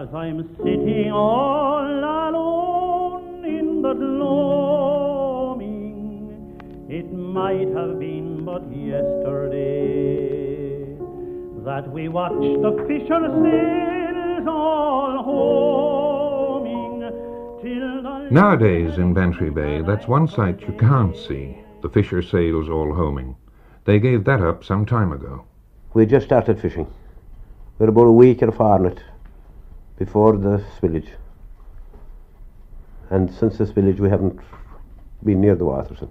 As I'm sitting all alone in the gloaming, it might have been but yesterday that we watched the fisher sails all homing till the Nowadays in Bantry Bay, that's one sight you can't see the fisher sails all homing. They gave that up some time ago. We just started fishing. We're about a week and a fortnight before the spillage. And since the spillage, we haven't been near the water since.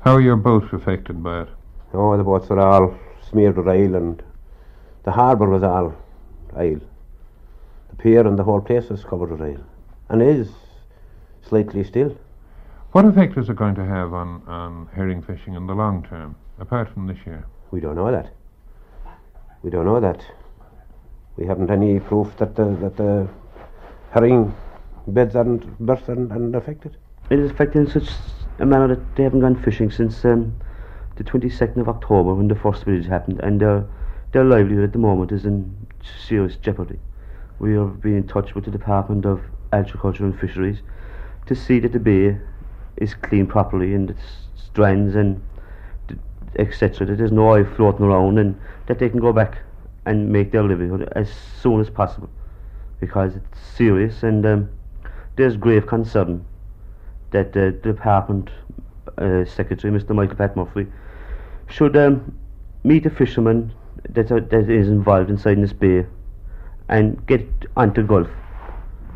How are your boats affected by it? Oh, the boats were all smeared with oil, and the harbour was all oil. The pier and the whole place was covered with oil. And is slightly still. What effect is it going to have on, on herring fishing in the long term, apart from this year? We don't know that. We don't know that. We haven't any proof that the, that the herring beds aren't and, and affected. It is affected in such a manner that they haven't gone fishing since um, the 22nd of October when the first village happened, and their, their livelihood at the moment is in serious jeopardy. We are being in touch with the Department of Agriculture and Fisheries to see that the bay is cleaned properly and its strands and etc. That there's no oil floating around and that they can go back and make their livelihood as soon as possible because it's serious and um, there's grave concern that uh, the department uh, secretary, Mr. Michael Pat Murphy, should um, meet a fisherman that, uh, that is involved inside this bay and get onto Gulf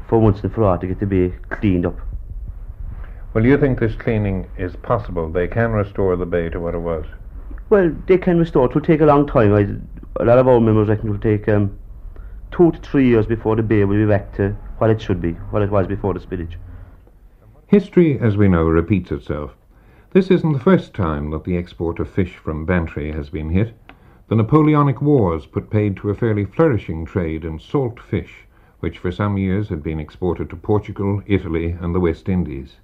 for once and for all to get the bay cleaned up. Well, you think this cleaning is possible? They can restore the bay to what it was? Well, they can restore. It will take a long time. I, a lot of our members reckon it will take um, two to three years before the bay will be back to what it should be, what it was before the spillage. History, as we know, repeats itself. This isn't the first time that the export of fish from Bantry has been hit. The Napoleonic Wars put paid to a fairly flourishing trade in salt fish, which for some years had been exported to Portugal, Italy, and the West Indies.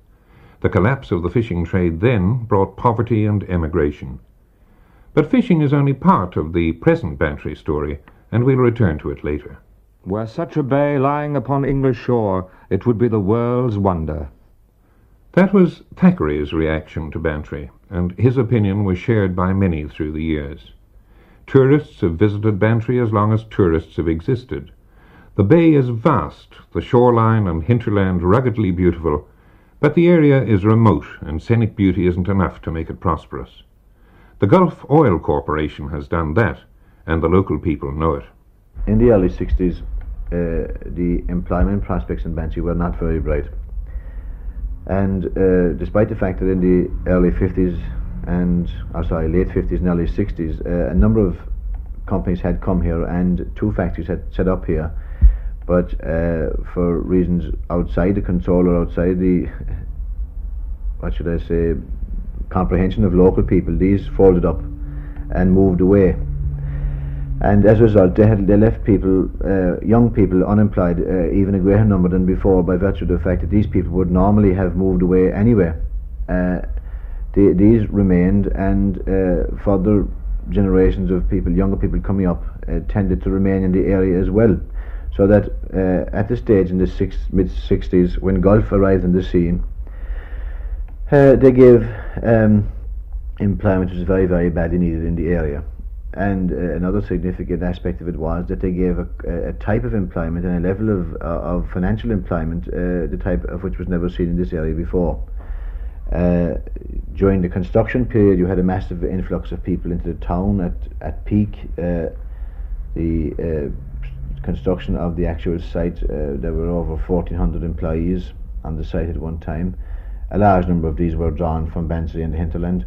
The collapse of the fishing trade then brought poverty and emigration. But fishing is only part of the present Bantry story, and we'll return to it later. Were such a bay lying upon English shore, it would be the world's wonder. That was Thackeray's reaction to Bantry, and his opinion was shared by many through the years. Tourists have visited Bantry as long as tourists have existed. The bay is vast, the shoreline and hinterland ruggedly beautiful, but the area is remote and scenic beauty isn't enough to make it prosperous. The Gulf Oil Corporation has done that, and the local people know it. In the early 60s, uh, the employment prospects in Bantry were not very bright. And uh, despite the fact that in the early 50s and, or sorry, late 50s and early 60s, uh, a number of companies had come here and two factories had set up here, but uh, for reasons outside the control or outside the, what should I say, comprehension of local people, these folded up and moved away and as a result, they had they left people, uh, young people, unemployed, uh, even a greater number than before, by virtue of the fact that these people would normally have moved away anyway. Uh, the, these remained, and uh, further generations of people, younger people coming up, uh, tended to remain in the area as well. So that uh, at the stage in the mid 60s, when Gulf arrived in the scene, they gave um, employment which was very, very badly needed in the area. And uh, another significant aspect of it was that they gave a, a type of employment and a level of, uh, of financial employment, uh, the type of which was never seen in this area before. Uh, during the construction period, you had a massive influx of people into the town at, at peak. Uh, the uh, construction of the actual site, there were over 1,400 employees on the site at one time. A large number of these were drawn from Bantry and the hinterland.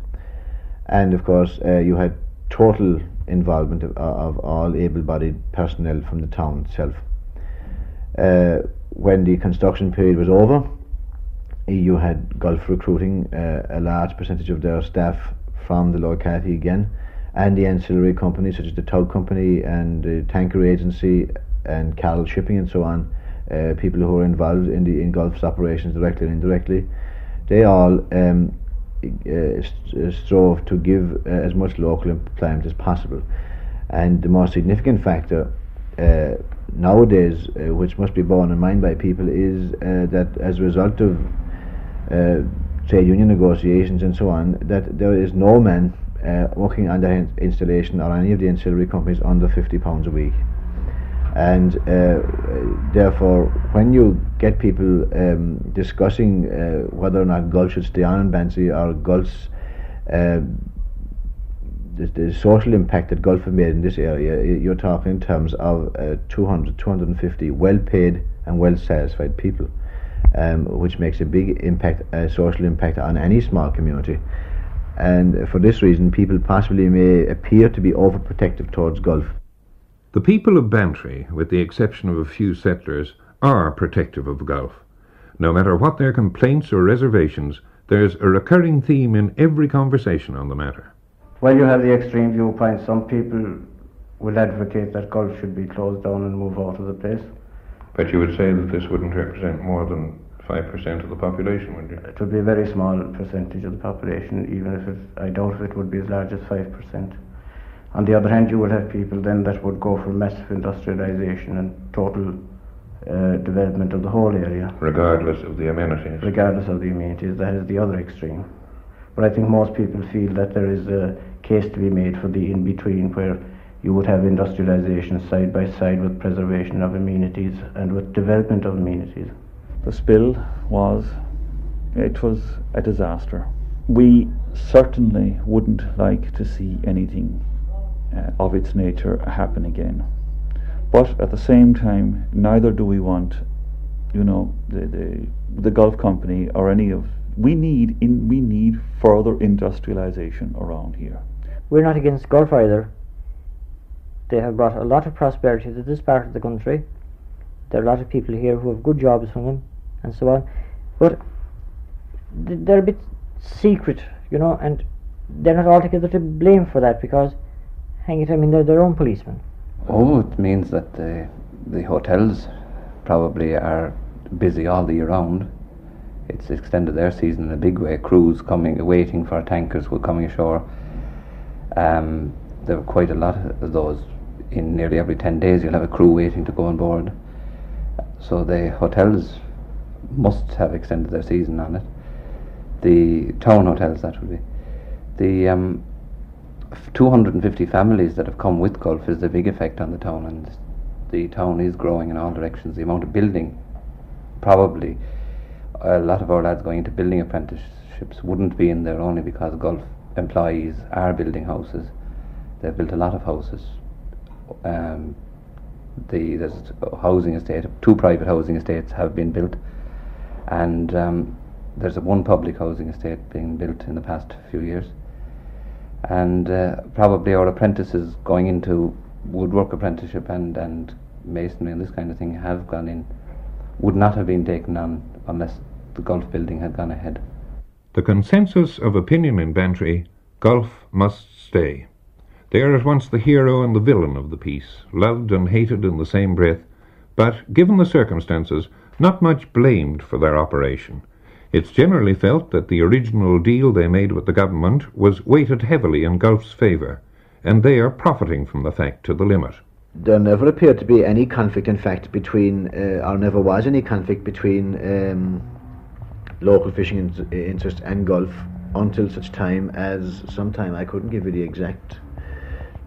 And of course, you had total involvement of, of all able-bodied personnel from the town itself. Uh, when the construction period was over, you had Gulf recruiting uh, a large percentage of their staff from the locality again, and the ancillary companies such as the tug company and the tanker agency and Cattle Shipping and so on, uh, people who are involved in the in Gulf's operations directly and indirectly, they all um, uh, strove to give uh, as much local employment as possible. And the most significant factor uh, nowadays, uh, which must be borne in mind by people, is uh, that as a result of uh, trade union negotiations and so on, that there is no man uh, working the installation or any of the ancillary companies under £50 a week. And uh, therefore, when you get people um, discussing uh, whether or not Gulf should stay on in Bantry or Gulf's uh, the, the, social impact that Gulf have made in this area, you're talking in terms of uh, 200, 250 well paid and well satisfied people, um, which makes a big impact, a social impact on any small community. And for this reason, people possibly may appear to be overprotective towards Gulf. The people of Bantry, with the exception of a few settlers, are protective of Gulf. No matter what their complaints or reservations, there's a recurring theme in every conversation on the matter. Well, you have the extreme viewpoint. Some people will advocate that Gulf should be closed down and move out of the place. But you would say that this wouldn't represent more than 5% of the population, would you? It would be a very small percentage of the population, even if it, I doubt if it would be as large as 5%. On the other hand, you will have people then that would go for massive industrialization and total uh, development of the whole area. Regardless of the amenities. Regardless of the amenities, that is the other extreme. But I think most people feel that there is a case to be made for the in between where you would have industrialization side by side with preservation of amenities and with development of amenities. The spill was, it was a disaster. We certainly wouldn't like to see anything uh, of its nature happen again. But at the same time, neither do we want, you know, the, the, the Gulf Company or any of. We need in we need further industrialization around here. We're not against Gulf either. They have brought a lot of prosperity to this part of the country. There are a lot of people here who have good jobs from them, and so on. But they're a bit secret, you know, and they're not altogether to blame for that because hang it, I mean, they're their own policemen. Oh, it means that the, the hotels probably are busy all the year round. It's extended their season in a big way. Crews coming, waiting for tankers were coming ashore. Um, there were quite a lot of those. In nearly every 10 days, you'll have a crew waiting to go on board. So the hotels must have extended their season on it. The town hotels, that would be. The um, 250 families that have come with Gulf is a big effect on the town, and the town is growing in all directions. The amount of building, probably, a lot of our lads going into building apprenticeships wouldn't be in there only because Gulf employees are building houses. They've built a lot of houses. Um, the there's a housing estate, two private housing estates have been built, and um, there's one public housing estate being built in the past few years and uh, probably our apprentices going into woodwork apprenticeship and, and masonry and this kind of thing have gone in, would not have been taken on unless the Gulf building had gone ahead. The consensus of opinion in Bantry, Gulf must stay. They are at once the hero and the villain of the piece, loved and hated in the same breath, but, given the circumstances, not much blamed for their operation. It's generally felt that the original deal they made with the government was weighted heavily in Gulf's favour, and they are profiting from the fact to the limit. There never appeared to be any conflict, in fact, between, uh, or never was any conflict between um, local fishing in- and Gulf until such time as sometime, I couldn't give you the exact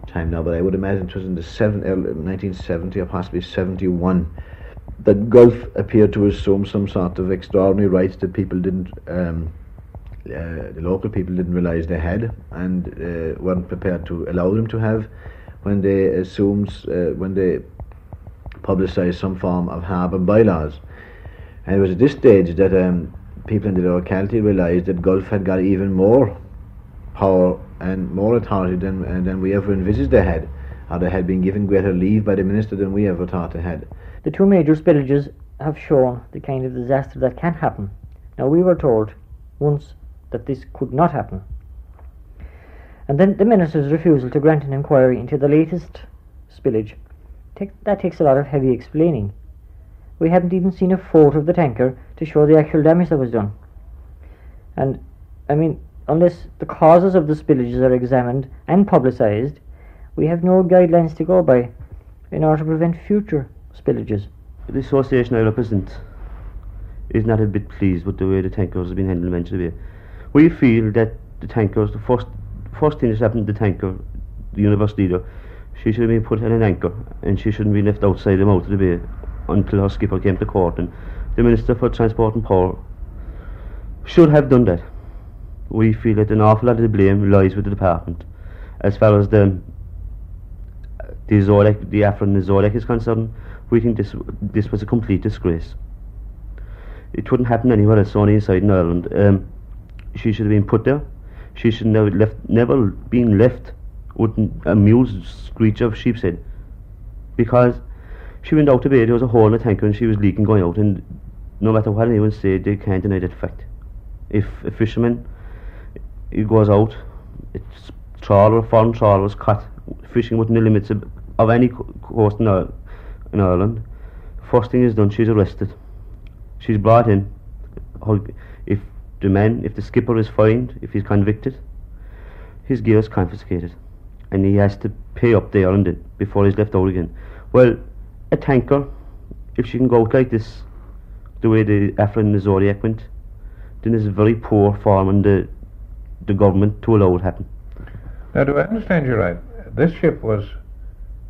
time now, but I would imagine it was in the seven, uh, 1970 or possibly 71 that Gulf appeared to assume some sort of extraordinary rights that people didn't, um, uh, the local people didn't realise they had and uh, weren't prepared to allow them to have when they assumed, uh, when they publicised some form of harbour bylaws. And it was at this stage that um, people in the locality realised that Gulf had got even more power and more authority than, uh, than we ever envisaged they had, or they had been given greater leave by the minister than we ever thought they had. The two major spillages have shown the kind of disaster that can happen. Now, we were told once that this could not happen. And then the Minister's refusal to grant an inquiry into the latest spillage, that takes a lot of heavy explaining. We hadn't even seen a photo of the tanker to show the actual damage that was done. And, I mean, unless the causes of the spillages are examined and publicised, we have no guidelines to go by in order to prevent future spillages. The association I represent is not a bit pleased with the way the tankers have been handled eventually. We feel that the tankers, the first first thing that happened to the tanker, the Universe Leader, she should have been put in an anchor and she shouldn't be left outside the mouth of the bay until her skipper came to court and the Minister for Transport and Power should have done that. We feel that an awful lot of the blame lies with the department. As far as the the Zodiac, the the Zodiac is concerned, we think this this was a complete disgrace. It wouldn't happen anywhere else, only inside in Ireland. Um, she should have been put there. She should never left, never been left with a mule's screech of sheep's head, because she went out to bed. There was a hole in the tanker, and she was leaking going out. And no matter what anyone said, they can't deny that fact. If a fisherman he goes out, it's trawler, foreign trawler was caught fishing within the limits of, of any coast in, in Ireland. First thing is done, she's arrested. She's brought in. If the man, if the skipper is fined, if he's convicted, his gear is confiscated, and he has to pay up there and then before he's left out again. Well, a tanker, if she can go out like this, the way the Afra and the Zodiac went, then it's very poor form and the the government to allow it happen. Now, do I understand you right? This ship was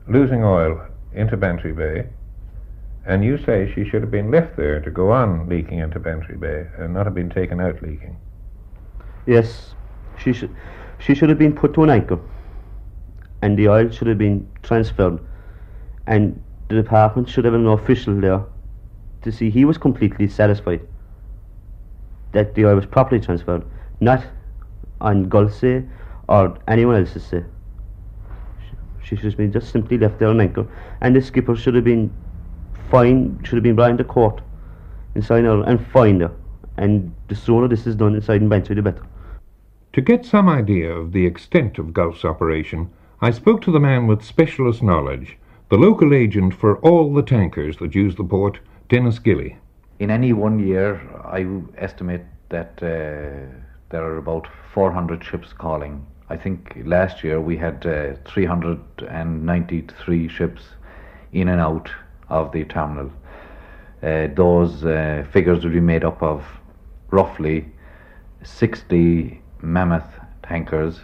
losing oil into Bantry Bay, and you say she should have been left there to go on leaking into Bantry Bay and not have been taken out leaking. Yes, she should. She should have been put to an anchor, and the oil should have been transferred, and the department should have an official there to see he was completely satisfied that the oil was properly transferred, not on Gulf say or anyone else's say. She should have been just simply left there on anchor, and the skipper should have been fined, should have been brought into court inside Ireland and fined her. And the sooner this is done inside in Bantry, the better. To get some idea of the extent of Gulf's operation, I spoke to the man with specialist knowledge, the local agent for all the tankers that use the port, Dennis Gilly. In any one year, I estimate that uh, there are about 400 ships calling. I think last year we had uh, 393 ships in and out of the terminal. Uh, those uh, figures will be made up of roughly 60 mammoth tankers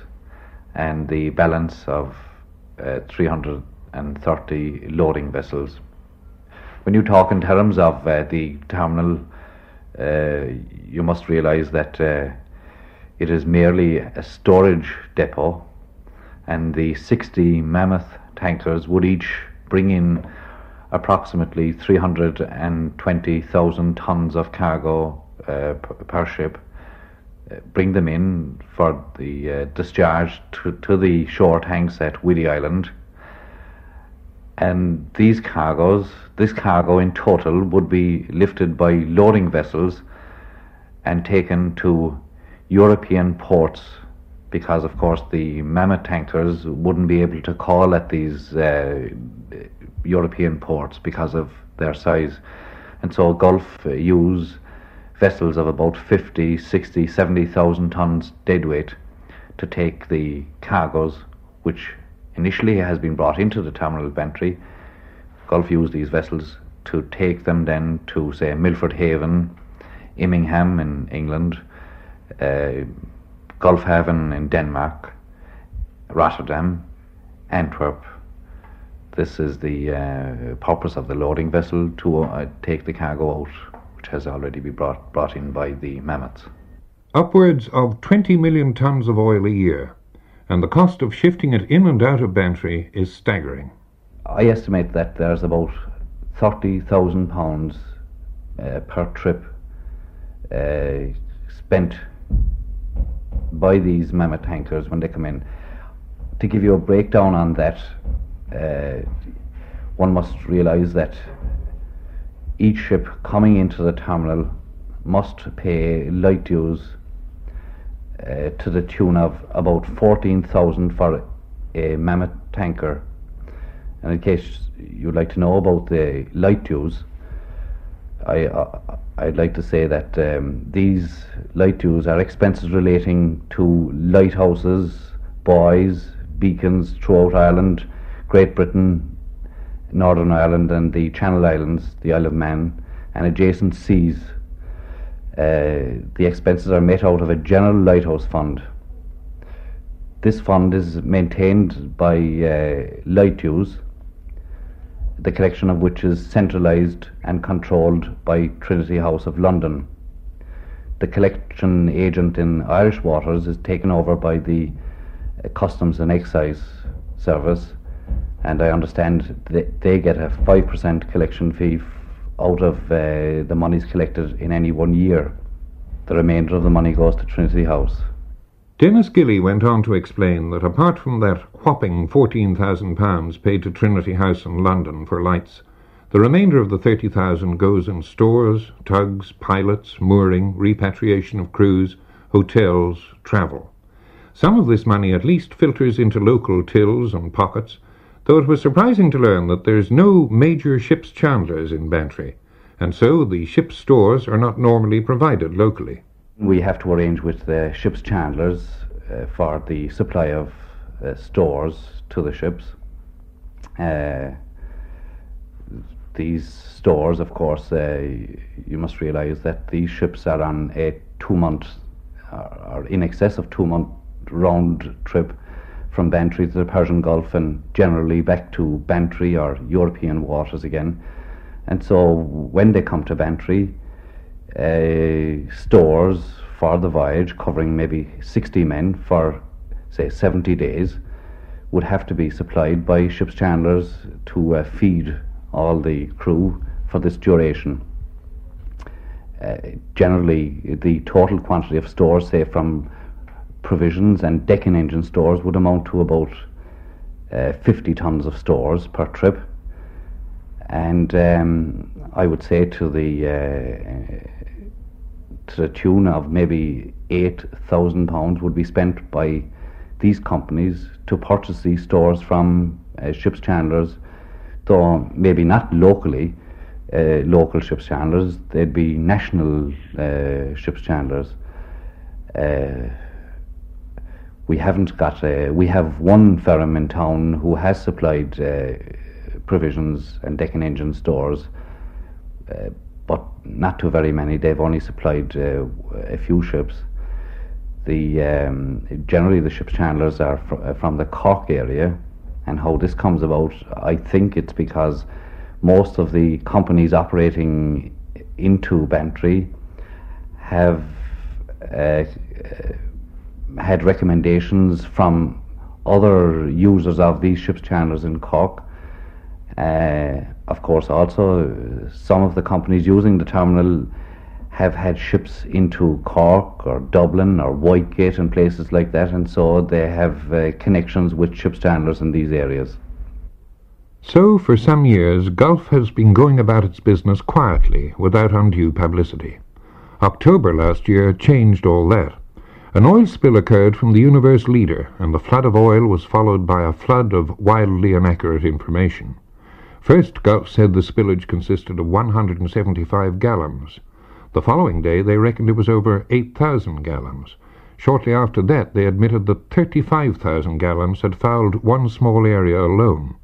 and the balance of uh, 330 loading vessels. When you talk in terms of uh, the terminal, uh, you must realize that it is merely a storage depot, and the 60 mammoth tankers would each bring in approximately 320,000 tons of cargo uh, per ship, uh, bring them in for the uh, discharge to, to the shore tanks at Whiddy Island. And these cargoes, this cargo in total, would be lifted by loading vessels and taken to European ports because, of course, the mammoth tankers wouldn't be able to call at these uh, European ports because of their size. And so Gulf uh, use vessels of about 50, 60, 70,000 tons deadweight to take the cargoes, which initially has been brought into the terminal Bantry. Gulf use these vessels to take them then to, say, Milford Haven, Immingham in England, uh, Gulfhaven in Denmark, Rotterdam, Antwerp. This is the uh, purpose of the loading vessel to uh, take the cargo out, which has already been brought, brought in by the mammoths. Upwards of 20 million tons of oil a year, and the cost of shifting it in and out of Bantry is staggering. I estimate that there's about £30,000 uh, per trip uh, spent by these mammoth tankers when they come in. To give you a breakdown on that, uh, one must realize that each ship coming into the terminal must pay light dues uh, to the tune of about 14,000 for a mammoth tanker. And in case you'd like to know about the light dues, I, uh, I'd like to say that um, these light dues are expenses relating to lighthouses, buoys, beacons throughout Ireland, Great Britain, Northern Ireland and the Channel Islands, the Isle of Man, and adjacent seas. Uh, the expenses are met out of a general lighthouse fund. This fund is maintained by uh, light dues, the collection of which is centralised and controlled by Trinity House of London. The collection agent in Irish waters is taken over by the uh, Customs and Excise Service, and I understand that they get a 5% collection fee out of uh, the monies collected in any one year. The remainder of the money goes to Trinity House. Dennis Gilly went on to explain that apart from that whopping £14,000 paid to Trinity House in London for lights, the remainder of the 30000 goes in stores, tugs, pilots, mooring, repatriation of crews, hotels, travel. Some of this money at least filters into local tills and pockets, though it was surprising to learn that there's no major ship's chandlers in Bantry, and so the ship's stores are not normally provided locally. We have to arrange with the ship's chandlers uh, for the supply of uh, stores to the ships. Uh, these stores, of course, uh, you must realise that these ships are on a two-month or in excess of two-month round trip from Bantry to the Persian Gulf and generally back to Bantry or European waters again. And so when they come to Bantry, uh, stores for the voyage, covering maybe 60 men for, say, 70 days, would have to be supplied by ship's chandlers to uh, feed all the crew for this duration. Uh, generally, the total quantity of stores, say from provisions and decking engine stores, would amount to about uh, 50 tons of stores per trip. And um, I would say to the uh, to the tune of maybe eight thousand pounds would be spent by these companies to purchase these stores from uh, ships chandlers, though maybe not locally, uh, local ships chandlers, they'd be national uh, ships chandlers. Uh, we haven't got, uh, we have one firm in town who has supplied uh, provisions and decking engine stores, but not to very many. They've only supplied a few ships the um, generally the ship's chandlers are fr- from the Cork area, and how this comes about, I think it's because most of the companies operating into Bantry have uh, had recommendations from other users of these ship's chandlers in Cork. Uh, of course, also some of the companies using the terminal have had ships into Cork or Dublin or Whitegate and places like that, and so they have uh, connections with ship chandlers in these areas. So, for some years, Gulf has been going about its business quietly, without undue publicity. October last year changed all that. An oil spill occurred from the Universe Leader, and the flood of oil was followed by a flood of wildly inaccurate information. First, Gulf said the spillage consisted of 175 gallons. The following day they reckoned it was over 8,000 gallons. Shortly after that they admitted that 35,000 gallons had fouled one small area alone,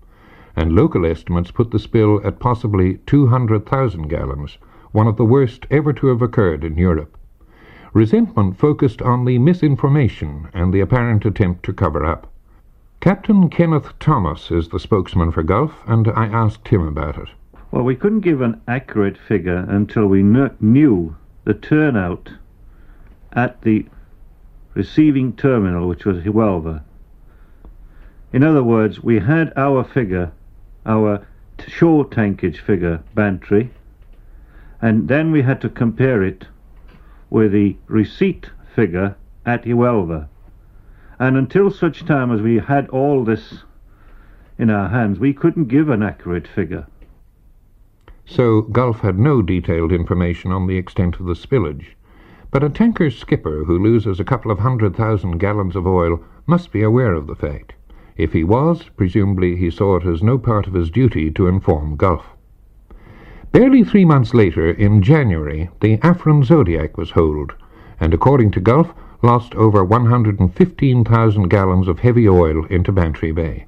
and local estimates put the spill at possibly 200,000 gallons, one of the worst ever to have occurred in Europe. Resentment focused on the misinformation and the apparent attempt to cover up. Captain Kenneth Thomas is the spokesman for Gulf, and I asked him about it. Well, we couldn't give an accurate figure until we knew the turnout at the receiving terminal, which was Huelva. In other words, we had our figure, our shore tankage figure, Bantry, and then we had to compare it with the receipt figure at Huelva. And until such time as we had all this in our hands, we couldn't give an accurate figure. So Gulf had no detailed information on the extent of the spillage. But a tanker's skipper who loses a couple of hundred thousand gallons of oil must be aware of the fact. If he was, presumably he saw it as no part of his duty to inform Gulf. Barely three months later, in January, the Afran Zodiac was holed, and according to Gulf, lost over 115,000 gallons of heavy oil into Bantry Bay.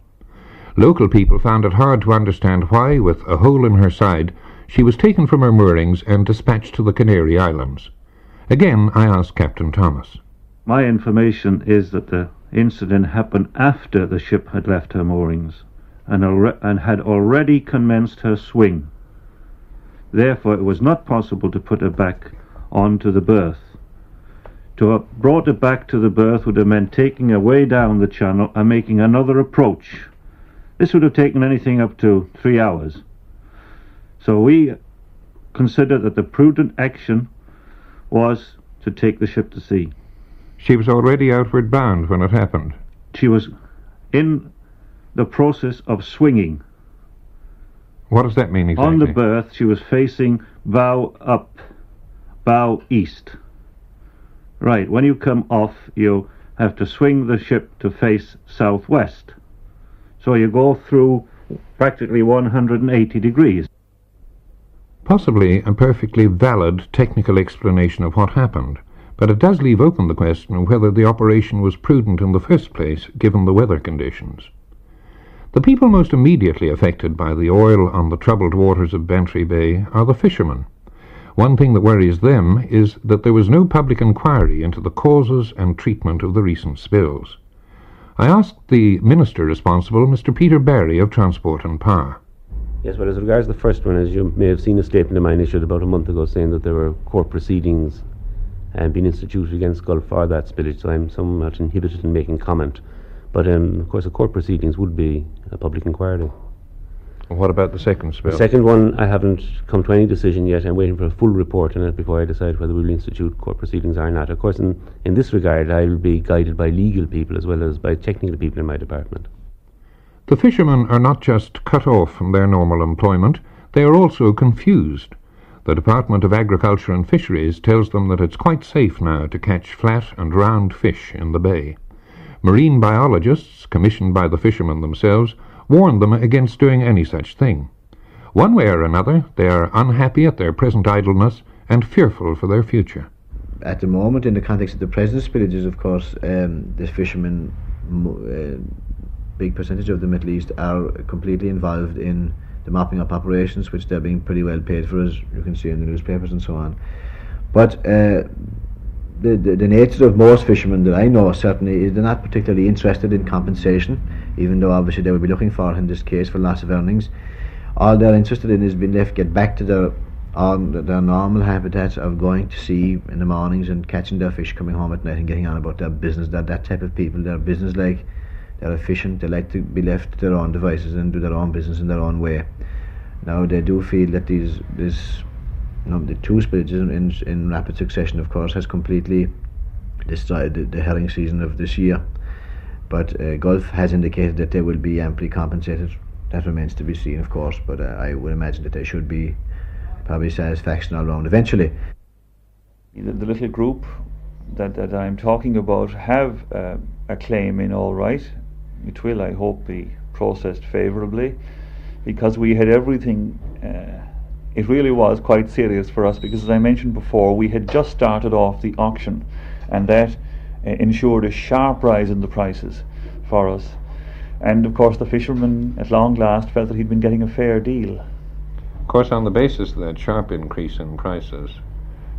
Local people found it hard to understand why, with a hole in her side, she was taken from her moorings and dispatched to the Canary Islands. Again, I asked Captain Thomas. My information is that the incident happened after the ship had left her moorings and, and had already commenced her swing. Therefore, it was not possible to put her back onto the berth. To have brought her back to the berth would have meant taking her way down the channel and making another approach. This would have taken anything up to three hours. So we consider that the prudent action was to take the ship to sea. She was already outward bound when it happened. She was in the process of swinging. What does that mean exactly? On the berth, she was facing bow up, bow east. Right, when you come off, you have to swing the ship to face southwest. So you go through practically 180 degrees. Possibly a perfectly valid technical explanation of what happened, but it does leave open the question of whether the operation was prudent in the first place, given the weather conditions. The people most immediately affected by the oil on the troubled waters of Bantry Bay are the fishermen. One thing that worries them is that there was no public inquiry into the causes and treatment of the recent spills. I asked the minister responsible, Mr. Peter Barry of Transport and Power. Yes, well, as regards the first one, as you may have seen a statement of mine issued about a month ago saying that there were court proceedings uh, being instituted against Gulf for that spillage, so I'm somewhat inhibited in making comment. But um, of course, the court proceedings would be a public inquiry. What about the second spill? The second one, I haven't come to any decision yet. I'm waiting for a full report on it before I decide whether we'll institute court proceedings or not. Of course, in, in this regard, I will be guided by legal people as well as by technical people in my department. The fishermen are not just cut off from their normal employment, they are also confused. The Department of Agriculture and Fisheries tells them that it's quite safe now to catch flat and round fish in the bay. Marine biologists, commissioned by the fishermen themselves, warn them against doing any such thing. One way or another, they are unhappy at their present idleness and fearful for their future. At the moment, in the context of the present spillages, of course, um, the fishermen, uh, big percentage of the Middle East, are completely involved in the mopping up operations, which they're being pretty well paid for, as you can see in the newspapers and so on. But uh, the, the, the nature of most fishermen that I know certainly is they're not particularly interested in compensation, even though obviously they would be looking for in this case for loss of earnings. All they're interested in is being left get back to their um, on their normal habitats of going to sea in the mornings and catching their fish, coming home at night and getting on about their business. That that type of people, they're business like, they're efficient. They like to be left to their own devices and do their own business in their own way. Now they do feel that these this the two spillages in, in, in rapid succession, of course, has completely destroyed the, the herring season of this year. But uh, Gulf has indicated that they will be amply compensated. That remains to be seen, of course, but uh, I would imagine that they should be probably satisfaction all round eventually. The, the little group that, that I'm talking about have uh, a claim in all right. It will, I hope, be processed favourably because we had everything. Uh, it really was quite serious for us because, as I mentioned before, we had just started off the auction, and that uh, ensured a sharp rise in the prices for us. And of course, the fisherman at long last felt that he'd been getting a fair deal. Of course, on the basis of that sharp increase in prices,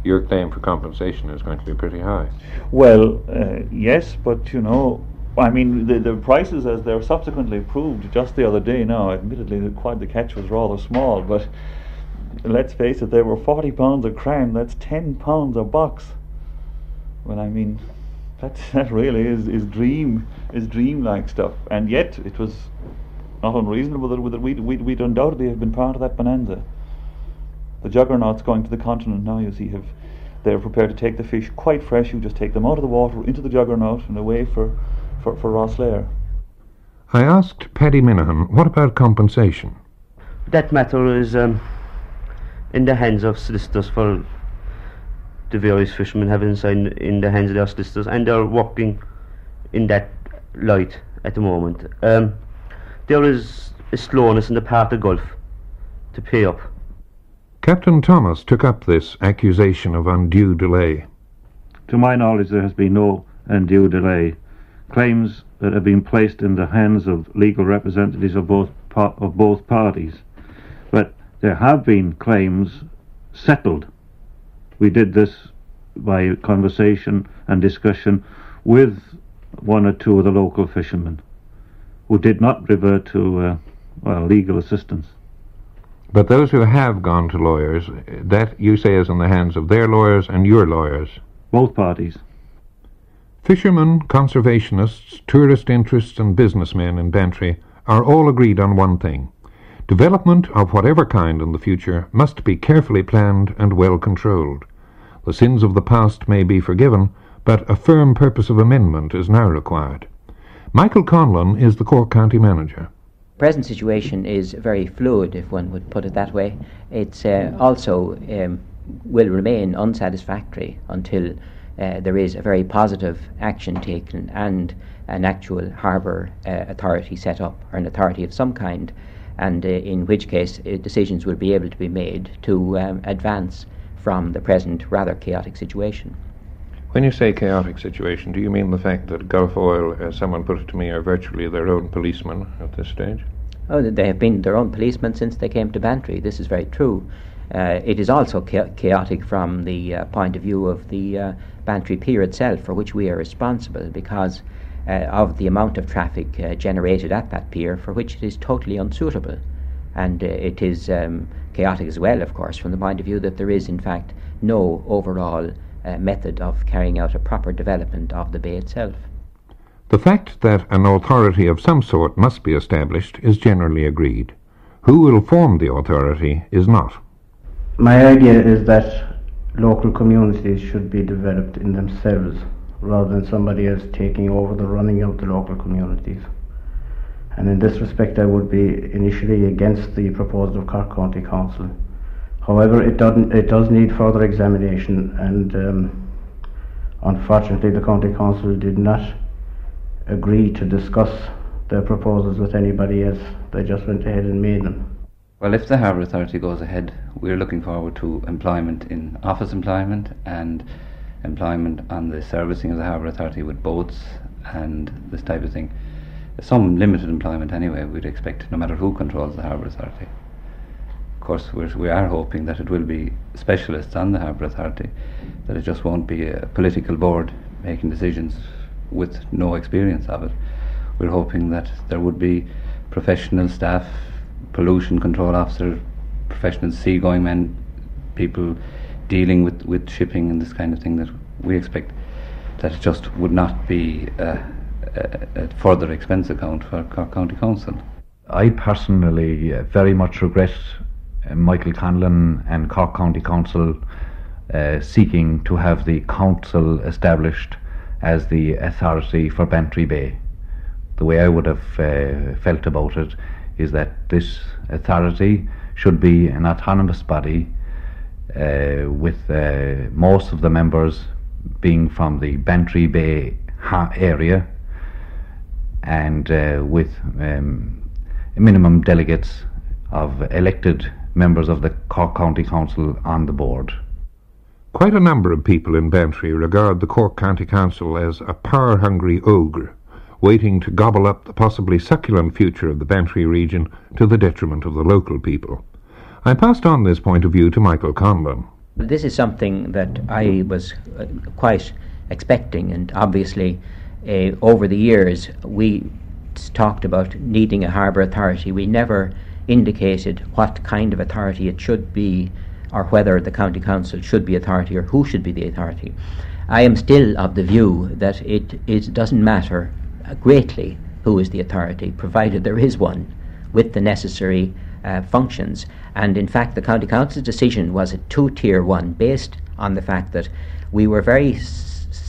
your claim for compensation is going to be pretty high. Well, uh, yes, but you know, I mean, the, the prices as they're subsequently approved just the other day now, admittedly, quite the catch was rather small, but let's face it, they were 40 pounds a crown, that's 10 pounds a box. Well, I mean, that, that really is, is dream is dream-like stuff, and yet it was not unreasonable that, that we'd, we'd, we'd undoubtedly have been part of that bonanza. The juggernauts going to the continent now, you see, have they're prepared to take the fish quite fresh. You just take them out of the water into the juggernaut and away for, for, for Rosslare. I asked Paddy Minahan, what about compensation? That matter is um, in the hands of solicitors for the various fishermen have inside in the hands of their solicitors and they're working in that light at the moment. Um, there is a slowness in the part of Gulf to pay up. Captain Thomas took up this accusation of undue delay. To my knowledge, there has been no undue delay. Claims that have been placed in the hands of legal representatives of both par- of both parties. There have been claims settled. We did this by conversation and discussion with one or two of the local fishermen who did not revert to uh, well, legal assistance. But those who have gone to lawyers, that you say is in the hands of their lawyers and your lawyers. Both parties. Fishermen, conservationists, tourist interests, and businessmen in Bantry are all agreed on one thing. Development of whatever kind in the future must be carefully planned and well controlled. The sins of the past may be forgiven, but a firm purpose of amendment is now required. Michael Conlon is the Cork County Manager. Present situation is very fluid, if one would put it that way. It uh, also um, will remain unsatisfactory until uh, there is a very positive action taken and an actual harbour uh, authority set up, or an authority of some kind, and uh, in which case uh, decisions will be able to be made to um, advance from the present rather chaotic situation. When you say chaotic situation, do you mean the fact that Gulf Oil, as someone put it to me, are virtually their own policemen at this stage? Oh, they have been their own policemen since they came to Bantry. This is very true. Uh, it is also cha- chaotic from the uh, point of view of the uh, Bantry Pier itself, for which we are responsible because uh, of the amount of traffic uh, generated at that pier, for which it is totally unsuitable. And uh, it is um, chaotic as well, of course, from the point of view that there is, in fact, no overall uh, method of carrying out a proper development of the bay itself. The fact that an authority of some sort must be established is generally agreed. Who will form the authority is not. My idea is that local communities should be developed in themselves rather than somebody else taking over the running of the local communities. And in this respect, I would be initially against the proposal of Cork County Council. However, it, it does need further examination, and um, unfortunately, the County Council did not agree to discuss their proposals with anybody else. They just went ahead and made them. Well, if the Harbour Authority goes ahead, we're looking forward to employment in office employment and employment on the servicing of the Harbour Authority with boats and this type of thing. Some limited employment anyway, we'd expect, no matter who controls the Harbour Authority. Of course, we're, we are hoping that it will be specialists on the Harbour Authority, that it just won't be a political board making decisions with no experience of it. We're hoping that there would be professional staff, pollution control officers, professional seagoing men, people dealing with, with shipping and this kind of thing that we expect that it just would not be a, a, a further expense account for Cork County Council. I personally uh, very much regret uh, Michael Conlon and Cork County Council uh, seeking to have the council established as the authority for Bantry Bay. The way I would have uh, felt about it is that this authority should be an autonomous body with uh, most of the members being from the Bantry Bay area and uh, with um, minimum delegates of elected members of the Cork County Council on the board. Quite a number of people in Bantry regard the Cork County Council as a power-hungry ogre, waiting to gobble up the possibly succulent future of the Bantry region to the detriment of the local people. I passed on this point of view to Michael Conlon. This is something that I was uh, quite expecting, and obviously, uh, over the years, we talked about needing a harbour authority. We never indicated what kind of authority it should be, or whether the county council should be authority, or who should be the authority. I am still of the view that it, it doesn't matter greatly who is the authority, provided there is one with the necessary uh, functions. And in fact, the county council's decision was a two-tier one, based on the fact that we were very,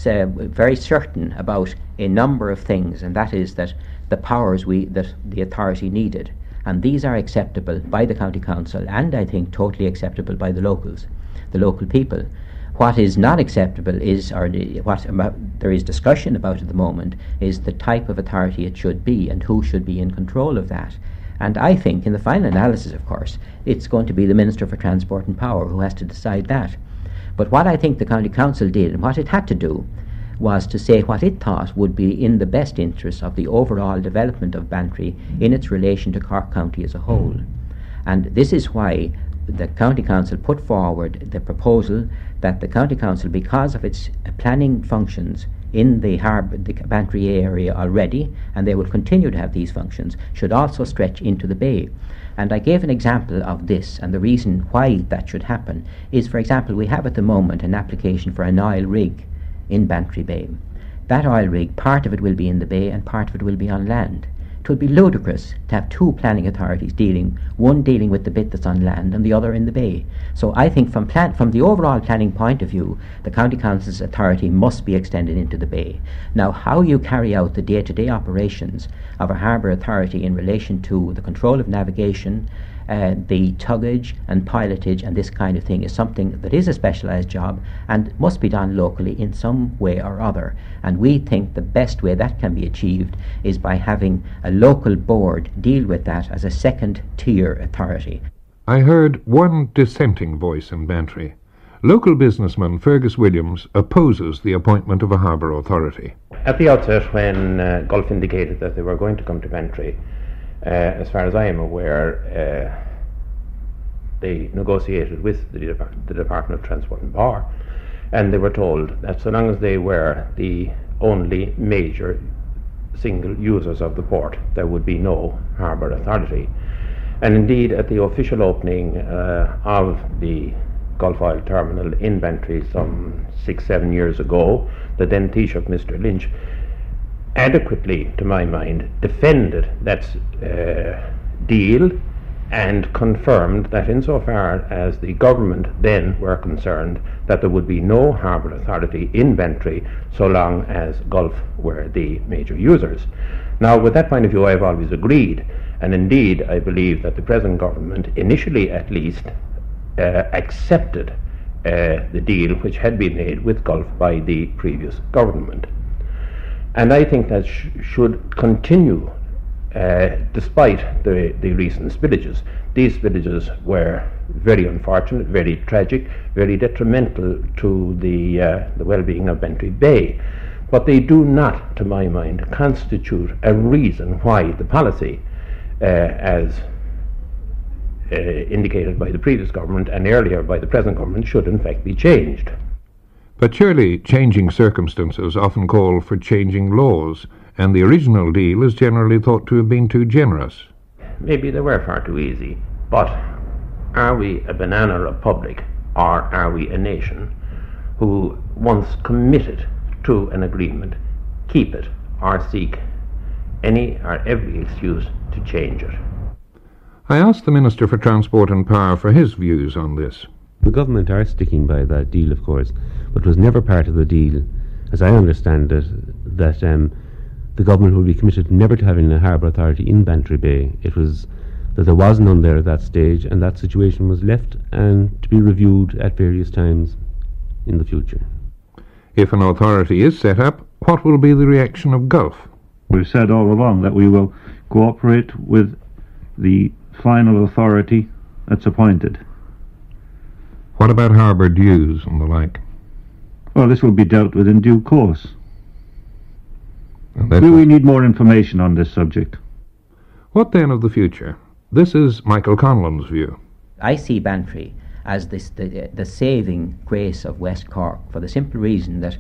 uh, very certain about a number of things, and that is that the powers we that the authority needed, and these are acceptable by the county council, and I think totally acceptable by the locals, the local people. What is not acceptable is, or what there is discussion about at the moment, is the type of authority it should be and who should be in control of that. And I think, in the final analysis, of course, it's going to be the Minister for Transport and Power who has to decide that. But what I think the County Council did and what it had to do was to say what it thought would be in the best interest of the overall development of Bantry in its relation to Cork County as a whole. And this is why the County Council put forward the proposal that the County Council, because of its planning functions in the harbour, the Bantry area already, and they will continue to have these functions, should also stretch into the bay. And I gave an example of this, and the reason why that should happen is, for example, we have at the moment an application for an oil rig in Bantry Bay. That oil rig, part of it will be in the bay and part of it will be on land. It would be ludicrous to have two planning authorities dealing, one dealing with the bit that's on land and the other in the bay. So I think from, plan, from the overall planning point of view, the County Council's authority must be extended into the bay. Now, how you carry out the day-to-day operations of a harbour authority in relation to the control of navigation, uh, the tuggage and pilotage and this kind of thing is something that is a specialised job and must be done locally in some way or other. And we think the best way that can be achieved is by having a local board deal with that as a second tier authority. I heard one dissenting voice in Bantry. Local businessman Fergus Williams opposes the appointment of a harbour authority. At the outset, when uh, Gulf indicated that they were going to come to Bantry, uh, as far as I am aware, uh, they negotiated with the, Depart- the Department of Transport and Power, and they were told that so long as they were the only major single users of the port, there would be no harbour authority. And indeed, at the official opening uh, of the Gulf Oil Terminal in some six, seven years ago, the then Taoiseach, Mr. Lynch, adequately, to my mind, defended that uh, deal and confirmed that insofar as the government then were concerned that there would be no harbour authority in Bantry so long as Gulf were the major users. Now, with that point of view, I've always agreed, and indeed I believe that the present government, initially at least, uh, accepted uh, the deal which had been made with Gulf by the previous government. And I think that sh- should continue uh, despite the, the recent spillages. These spillages were very unfortunate, very tragic, very detrimental to the, uh, the well being of Bantry Bay. But they do not, to my mind, constitute a reason why the policy, uh, as uh, indicated by the previous government and earlier by the present government, should in fact be changed. But surely changing circumstances often call for changing laws, and the original deal is generally thought to have been too generous. Maybe they were far too easy, but are we a banana republic or are we a nation who, once committed to an agreement, keep it or seek any or every excuse to change it? I asked the Minister for Transport and Power for his views on this. The government are sticking by that deal, of course, but was never part of the deal, as I understand it, that um, the government would be committed never to having a harbour authority in Bantry Bay. It was that there was none there at that stage, and that situation was left and to be reviewed at various times in the future. If an authority is set up, what will be the reaction of Gulf? We've said all along that we will cooperate with the final authority that's appointed. What about harbour dues and the like? Well, this will be dealt with in due course. And Do we need more information on this subject? What then of the future? This is Michael Conlon's view. I see Bantry as this, the, the saving grace of West Cork for the simple reason that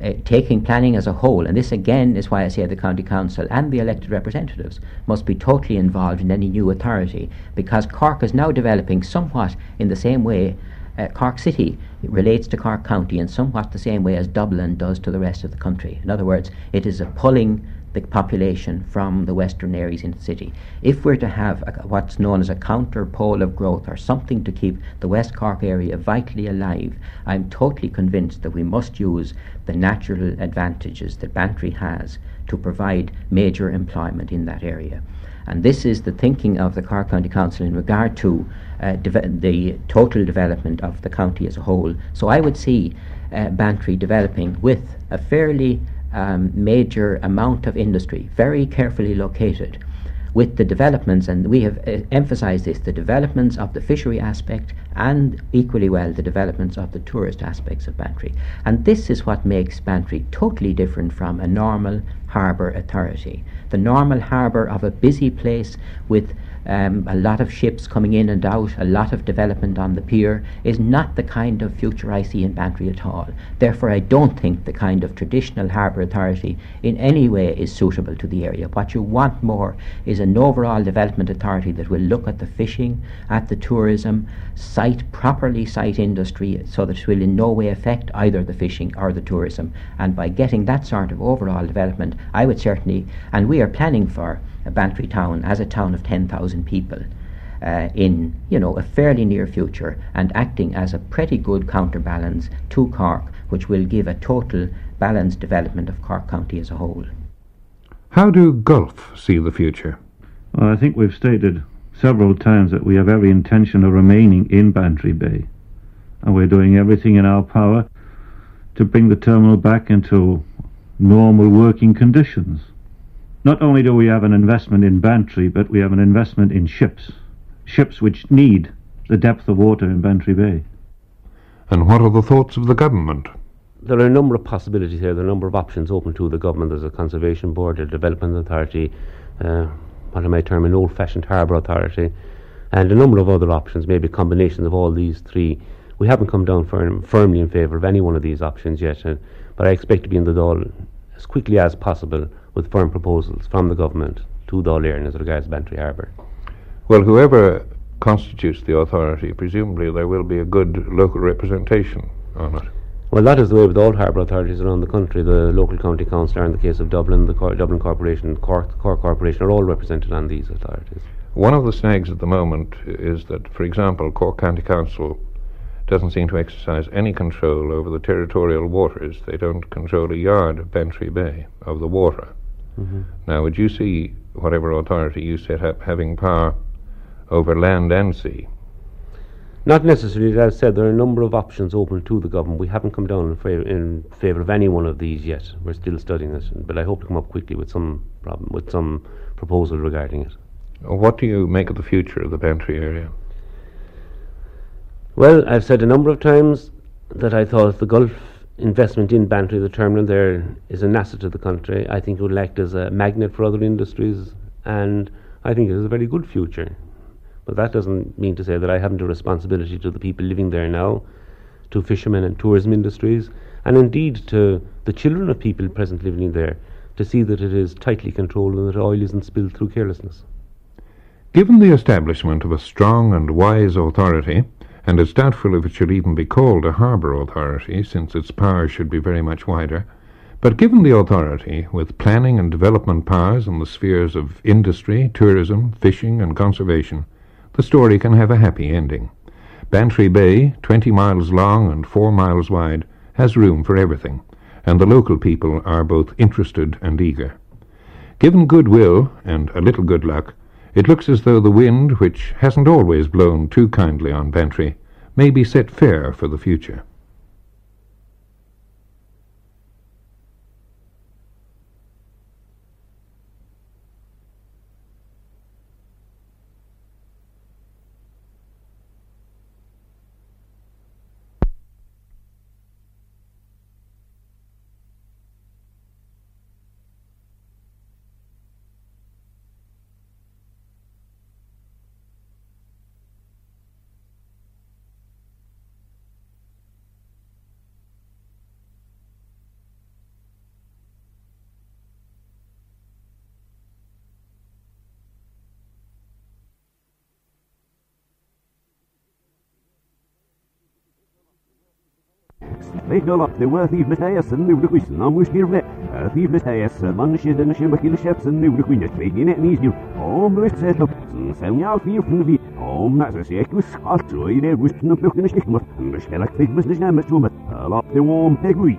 uh, taking planning as a whole, and this again is why I say the County Council and the elected representatives must be totally involved in any new authority, because Cork is now developing somewhat in the same way uh, Cork City relates to Cork County in somewhat the same way as Dublin does to the rest of the country. In other words, it is a pulling the population from the western areas into the city. If we're to have a, what's known as a counter pole of growth or something to keep the West Cork area vitally alive, I'm totally convinced that we must use the natural advantages that Bantry has to provide major employment in that area. And this is the thinking of the Cork County Council in regard to uh, the total development of the county as a whole. So I would see uh, Bantry developing with a fairly um, major amount of industry, very carefully located, with the developments, and we have uh, emphasised this, the developments of the fishery aspect and equally well the developments of the tourist aspects of Bantry. And this is what makes Bantry totally different from a normal harbour authority. The normal harbour of a busy place with um, a lot of ships coming in and out, a lot of development on the pier, is not the kind of future I see in Bantry at all. Therefore, I don't think the kind of traditional harbour authority in any way is suitable to the area. What you want more is an overall development authority that will look at the fishing, at the tourism, site properly site industry so that it will in no way affect either the fishing or the tourism. And by getting that sort of overall development, I would certainly, and we are planning for Bantry town as a town of 10,000 people uh, in you know a fairly near future and acting as a pretty good counterbalance to Cork, which will give a total balanced development of Cork County as a whole. How do Gulf see the future? Well, I think we've stated several times that we have every intention of remaining in Bantry Bay, and we're doing everything in our power to bring the terminal back into normal working conditions. Not only do we have an investment in Bantry, but we have an investment in ships. Ships which need the depth of water in Bantry Bay. And what are the thoughts of the government? There are a number of possibilities here. There are a number of options open to the government. There's a conservation board, a development authority, uh, what I might term an old-fashioned harbour authority, and a number of other options, maybe combinations of all these three. We haven't come down firm, firmly in favour of any one of these options yet, uh, but I expect to be in the Dáil as quickly as possible with firm proposals from the government to Dáil Éireann as regards Bantry Harbour. Well, whoever constitutes the authority, presumably there will be a good local representation on it. Well, that is the way with all harbour authorities around the country. The local county council, in the case of Dublin, the Cor- Dublin Corporation, Cork, Cork Corporation are all represented on these authorities. One of the snags at the moment is that, for example, Cork County Council doesn't seem to exercise any control over the territorial waters. They don't control a yard of Bantry Bay, of the water. Mm-hmm. Now, would you see whatever authority you set up having power over land and sea? Not necessarily. As I said, there are a number of options open to the government. We haven't come down in favour, in favour of any one of these yet. We're still studying it, but I hope to come up quickly with some problem, with some proposal regarding it. What do you make of the future of the Bantry area? Well, I've said a number of times that I thought the Gulf investment in Bantry, the terminal there, is an asset to the country. I think it will act as a magnet for other industries, and I think it has a very good future. But that doesn't mean to say that I haven't a responsibility to the people living there now, to fishermen and tourism industries, and indeed to the children of people presently living there, to see that it is tightly controlled and that oil isn't spilled through carelessness. Given the establishment of a strong and wise authority, and it's doubtful if it should even be called a harbour authority, since its powers should be very much wider. But given the authority, with planning and development powers in the spheres of industry, tourism, fishing, and conservation, the story can have a happy ending. Bantry Bay, 20 miles long and 4 miles wide, has room for everything, and the local people are both interested and eager. Given goodwill and a little good luck, it looks as though the wind, which hasn't always blown too kindly on Bantry, may be set fair for the future. Legal the worth even Matthias and new the question on which near met. Thief Matthias, man shit and shim kill ships and new the queen at making it easier. Om the set up. Sen out fear from the Om that's a sick with Scott joy there was no book in the stickmer. And the shell like big business name to it. A lot the warm peggy.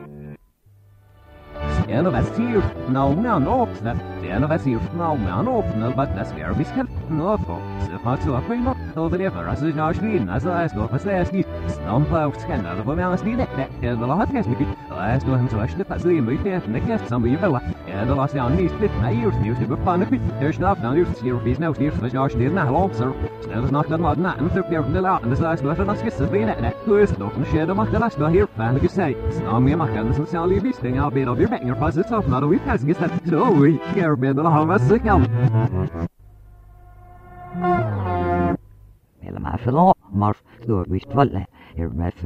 Ja, dat was hier. Nou, nou, nou. Tiena vesir now man opnal but das ger viskel no fo. Se fat so apino. Over there for is now screen as I go for sesni. Stamp out scanner as ni det. Ja, the lot as the pasli me det. Ne kest some you. Ja, the last down to not now fees now here for now na long sir. Snel is not that and there the lot and this last no shed of the last the say. You be I'll be of your your not that. Care be the how much sick out. Mela ma fel mar ddwr wys folle i'r ref